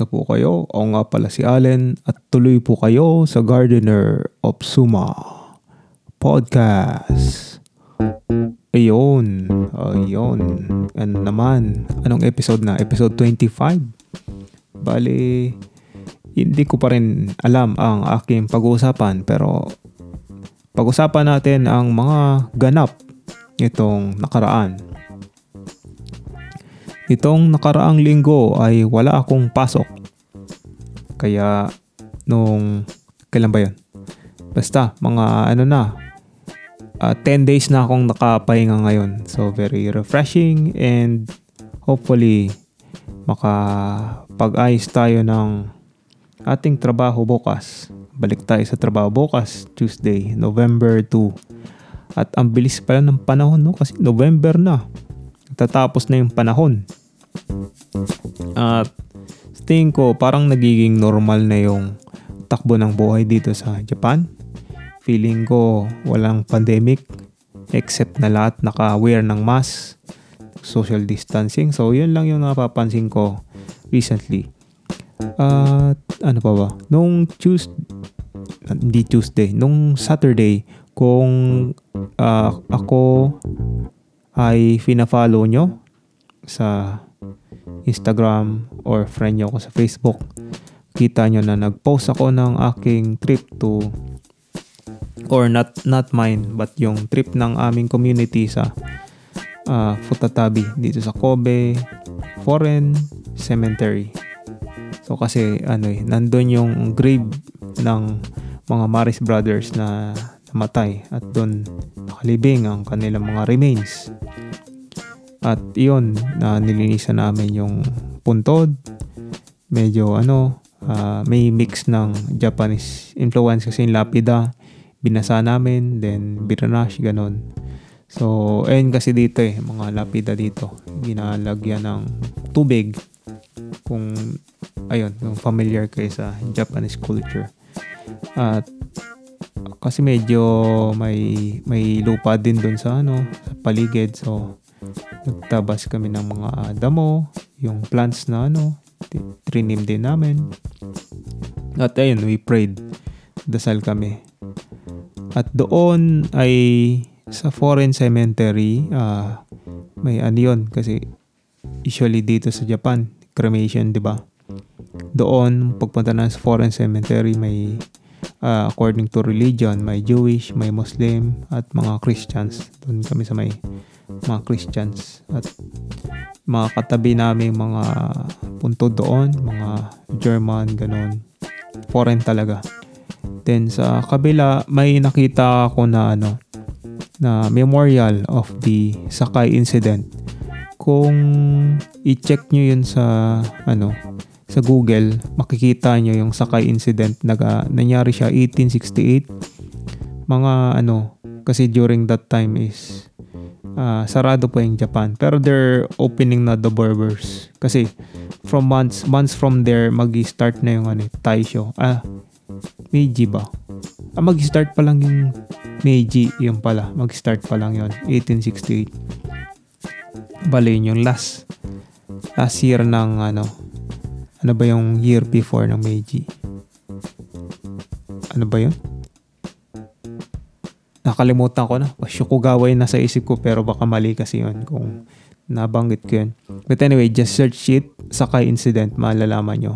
po kayo. Ako nga pala si Allen at tuloy po kayo sa Gardener of Suma Podcast. Ayun, ayun. Ano naman, anong episode na? Episode 25. Bali, hindi ko pa rin alam ang aking pag-uusapan pero pag-usapan natin ang mga ganap nitong nakaraan. Itong nakaraang linggo ay wala akong pasok. Kaya nung kailan ba yun? Basta mga ano na uh, ah, 10 days na akong nakapahinga ngayon. So very refreshing and hopefully makapag-ayos tayo ng ating trabaho bukas. Balik tayo sa trabaho bukas, Tuesday, November 2. At ang bilis pala ng panahon no kasi November na. Tatapos na yung panahon. At tingin ko parang nagiging normal na yung takbo ng buhay dito sa Japan. Feeling ko walang pandemic except na lahat naka-wear ng mask, social distancing. So yun lang yung napapansin ko recently. At ano pa ba? Nung Tuesday, hindi Tuesday, nung Saturday, kung uh, ako ay fina-follow nyo sa Instagram or friend nyo ako sa Facebook, kita nyo na nag-post ako ng aking trip to or not not mine but yung trip ng aming community sa uh, Futatabi dito sa Kobe Foreign Cemetery. So kasi ano eh, nandun yung grave ng mga Maris brothers na namatay at doon nakalibing ang kanilang mga remains. At iyon, na nilinisan namin yung puntod. Medyo ano, uh, may mix ng Japanese influence kasi yung lapida. Binasa namin, then biranash, ganun. So, ayun kasi dito eh, mga lapida dito. Ginalagyan ng tubig. Kung, ayun, yung familiar kayo sa Japanese culture. At kasi medyo may may lupa din doon sa ano sa paligid so Nagtabas kami ng mga damo, yung plants na ano, trinim din namin. At ayun, we prayed. Dasal kami. At doon ay sa foreign cemetery, uh, may ano yun kasi usually dito sa Japan, cremation, di ba? Doon, pagpunta na sa foreign cemetery, may uh, according to religion, may Jewish, may Muslim, at mga Christians. Doon kami sa may mga Christians at mga katabi namin mga punto doon, mga German, ganun. Foreign talaga. Then sa kabila, may nakita ako na ano, na memorial of the Sakai incident. Kung i-check nyo yun sa ano, sa Google, makikita nyo yung Sakai incident. Naga, nangyari siya 1868. Mga ano, kasi during that time is uh, sarado po yung Japan. Pero they're opening na the borders. Kasi from months, months from there, mag-start na yung ano, Taisho. Ah, Meiji ba? Ah, mag-start pa lang yung Meiji, yung pala. Mag-start pa lang yon 1868. Bale yun yung last last year ng ano ano ba yung year before ng Meiji? Ano ba yun? nakalimutan ko na. Shukugawa yung nasa isip ko pero baka mali kasi yun kung nabanggit ko yun. But anyway, just search it. Sakay incident, malalaman nyo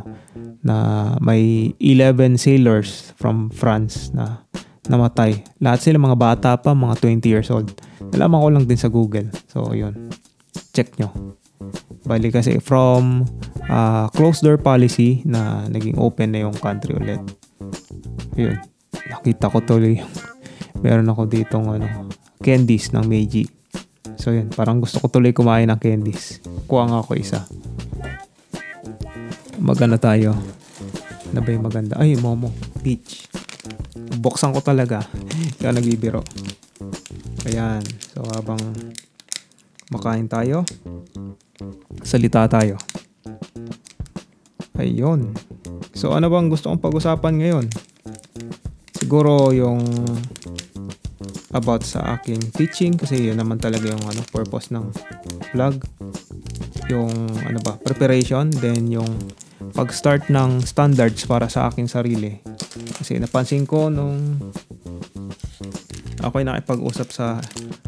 na may 11 sailors from France na namatay. Lahat sila mga bata pa, mga 20 years old. Nalaman ko lang din sa Google. So, yun. Check nyo. Bali kasi from uh, closed door policy na naging open na yung country ulit. Yun. Nakita ko tuloy yung meron ako ditong ano, candies ng Meiji. So yun, parang gusto ko tuloy kumain ng candies. Kuha nga ako isa. Maganda tayo. Ano ba yung maganda? Ay, Momo. Peach. Buksan ko talaga. Kaya nagbibiro. Ayan. So habang makain tayo, salita tayo. Ayun. So ano bang gusto kong pag-usapan ngayon? Siguro yung about sa aking teaching kasi yun naman talaga yung ano purpose ng vlog yung ano ba preparation then yung pag-start ng standards para sa aking sarili. Kasi napansin ko nung ako'y nakipag-usap sa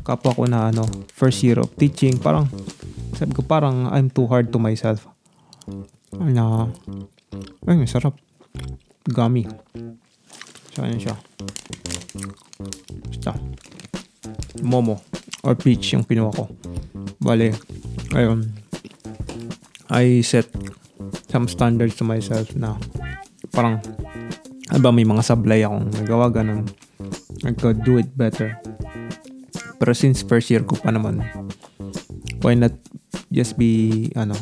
kapwa ko na ano, first year of teaching, parang sabi ko parang I'm too hard to myself. Na, ay, masarap. Gummy. So, ano siya. Basta. Momo or peach yung pinuha ko. Bale, ayun. I set some standards to myself na parang aba may mga sablay akong nagawa ganun. I could do it better. Pero since first year ko pa naman, why not just be, ano,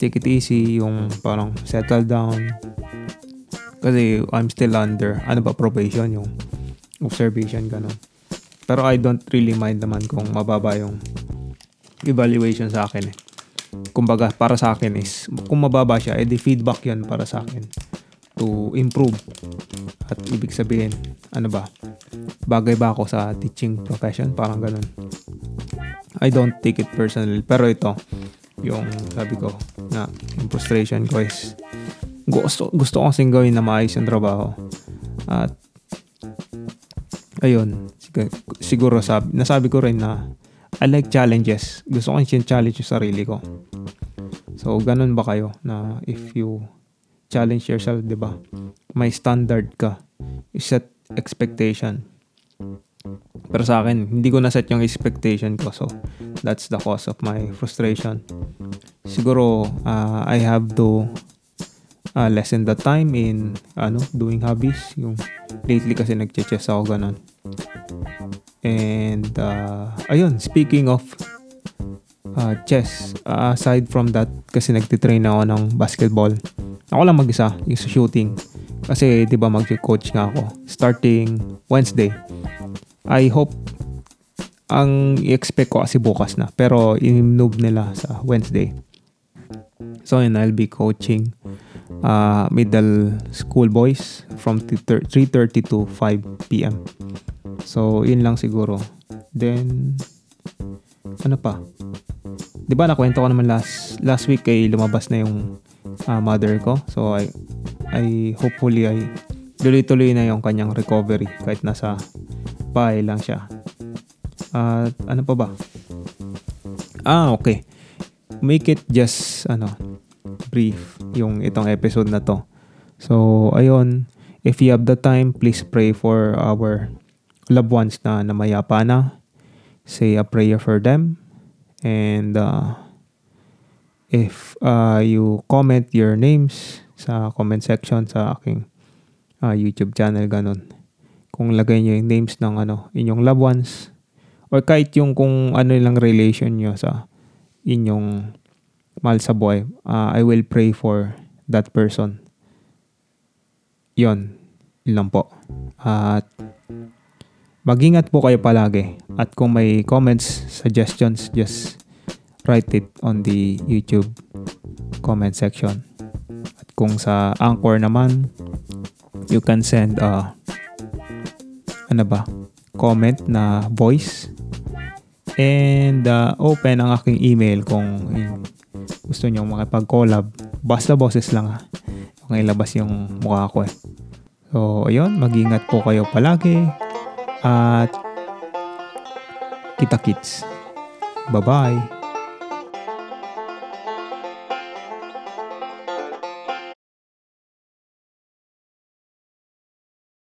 take it easy, yung parang settle down. Kasi I'm still under, ano ba, probation, yung observation, ganun. Pero I don't really mind naman kung mababa yung evaluation sa akin eh. Kumbaga, para sa akin is, kung mababa siya, edi feedback yun para sa akin to improve. At ibig sabihin, ano ba, bagay ba ako sa teaching profession? Parang ganun. I don't take it personally. Pero ito, yung sabi ko na yung frustration ko is gusto, gusto ko kasing gawin na maayos yung trabaho. At ayun, siguro sabi, nasabi ko rin na I like challenges. Gusto ko yung challenge yung sarili ko. So, ganun ba kayo na if you challenge yourself, di ba? May standard ka. You set expectation. Pero sa akin, hindi ko na-set yung expectation ko. So, that's the cause of my frustration. Siguro, uh, I have to uh, lessen the time in ano doing hobbies. Yung lately kasi nag-chess ako ganun. And, uh, ayun, speaking of uh, chess, uh, aside from that, kasi nagtitrain ako ng basketball. Ako lang mag-isa, yung shooting. Kasi, di ba, mag-coach nga ako. Starting Wednesday. I hope ang i-expect ko kasi bukas na. Pero, in-move nila sa Wednesday. So, yun, I'll be coaching uh, middle school boys from 3.30 to 5 p.m. So, yun lang siguro. Then, ano pa? Di ba nakwento ko naman last last week kay lumabas na yung uh, mother ko. So, I, I hopefully ay tuloy-tuloy na yung kanyang recovery kahit nasa bahay lang siya. At uh, ano pa ba? Ah, okay. Make it just ano brief yung itong episode na to. So, ayun, if you have the time, please pray for our loved ones na namayapa na. Say a prayer for them. And uh, if uh, you comment your names sa comment section sa aking uh, YouTube channel, ganun. Kung lagay nyo yung names ng ano, inyong loved ones, or kahit yung kung ano lang relation nyo sa inyong mahal sa buhay, uh, I will pray for that person. Yon, lang po. At Mag-ingat po kayo palagi. At kung may comments, suggestions, just write it on the YouTube comment section. At kung sa Anchor naman, you can send a ano ba, comment na voice and uh, open ang aking email kung gusto nyo makipag-collab. Basta boses lang ha. Kung ilabas yung mukha ko eh. So, ayun, mag-ingat po kayo palagi at kita kits. Bye-bye.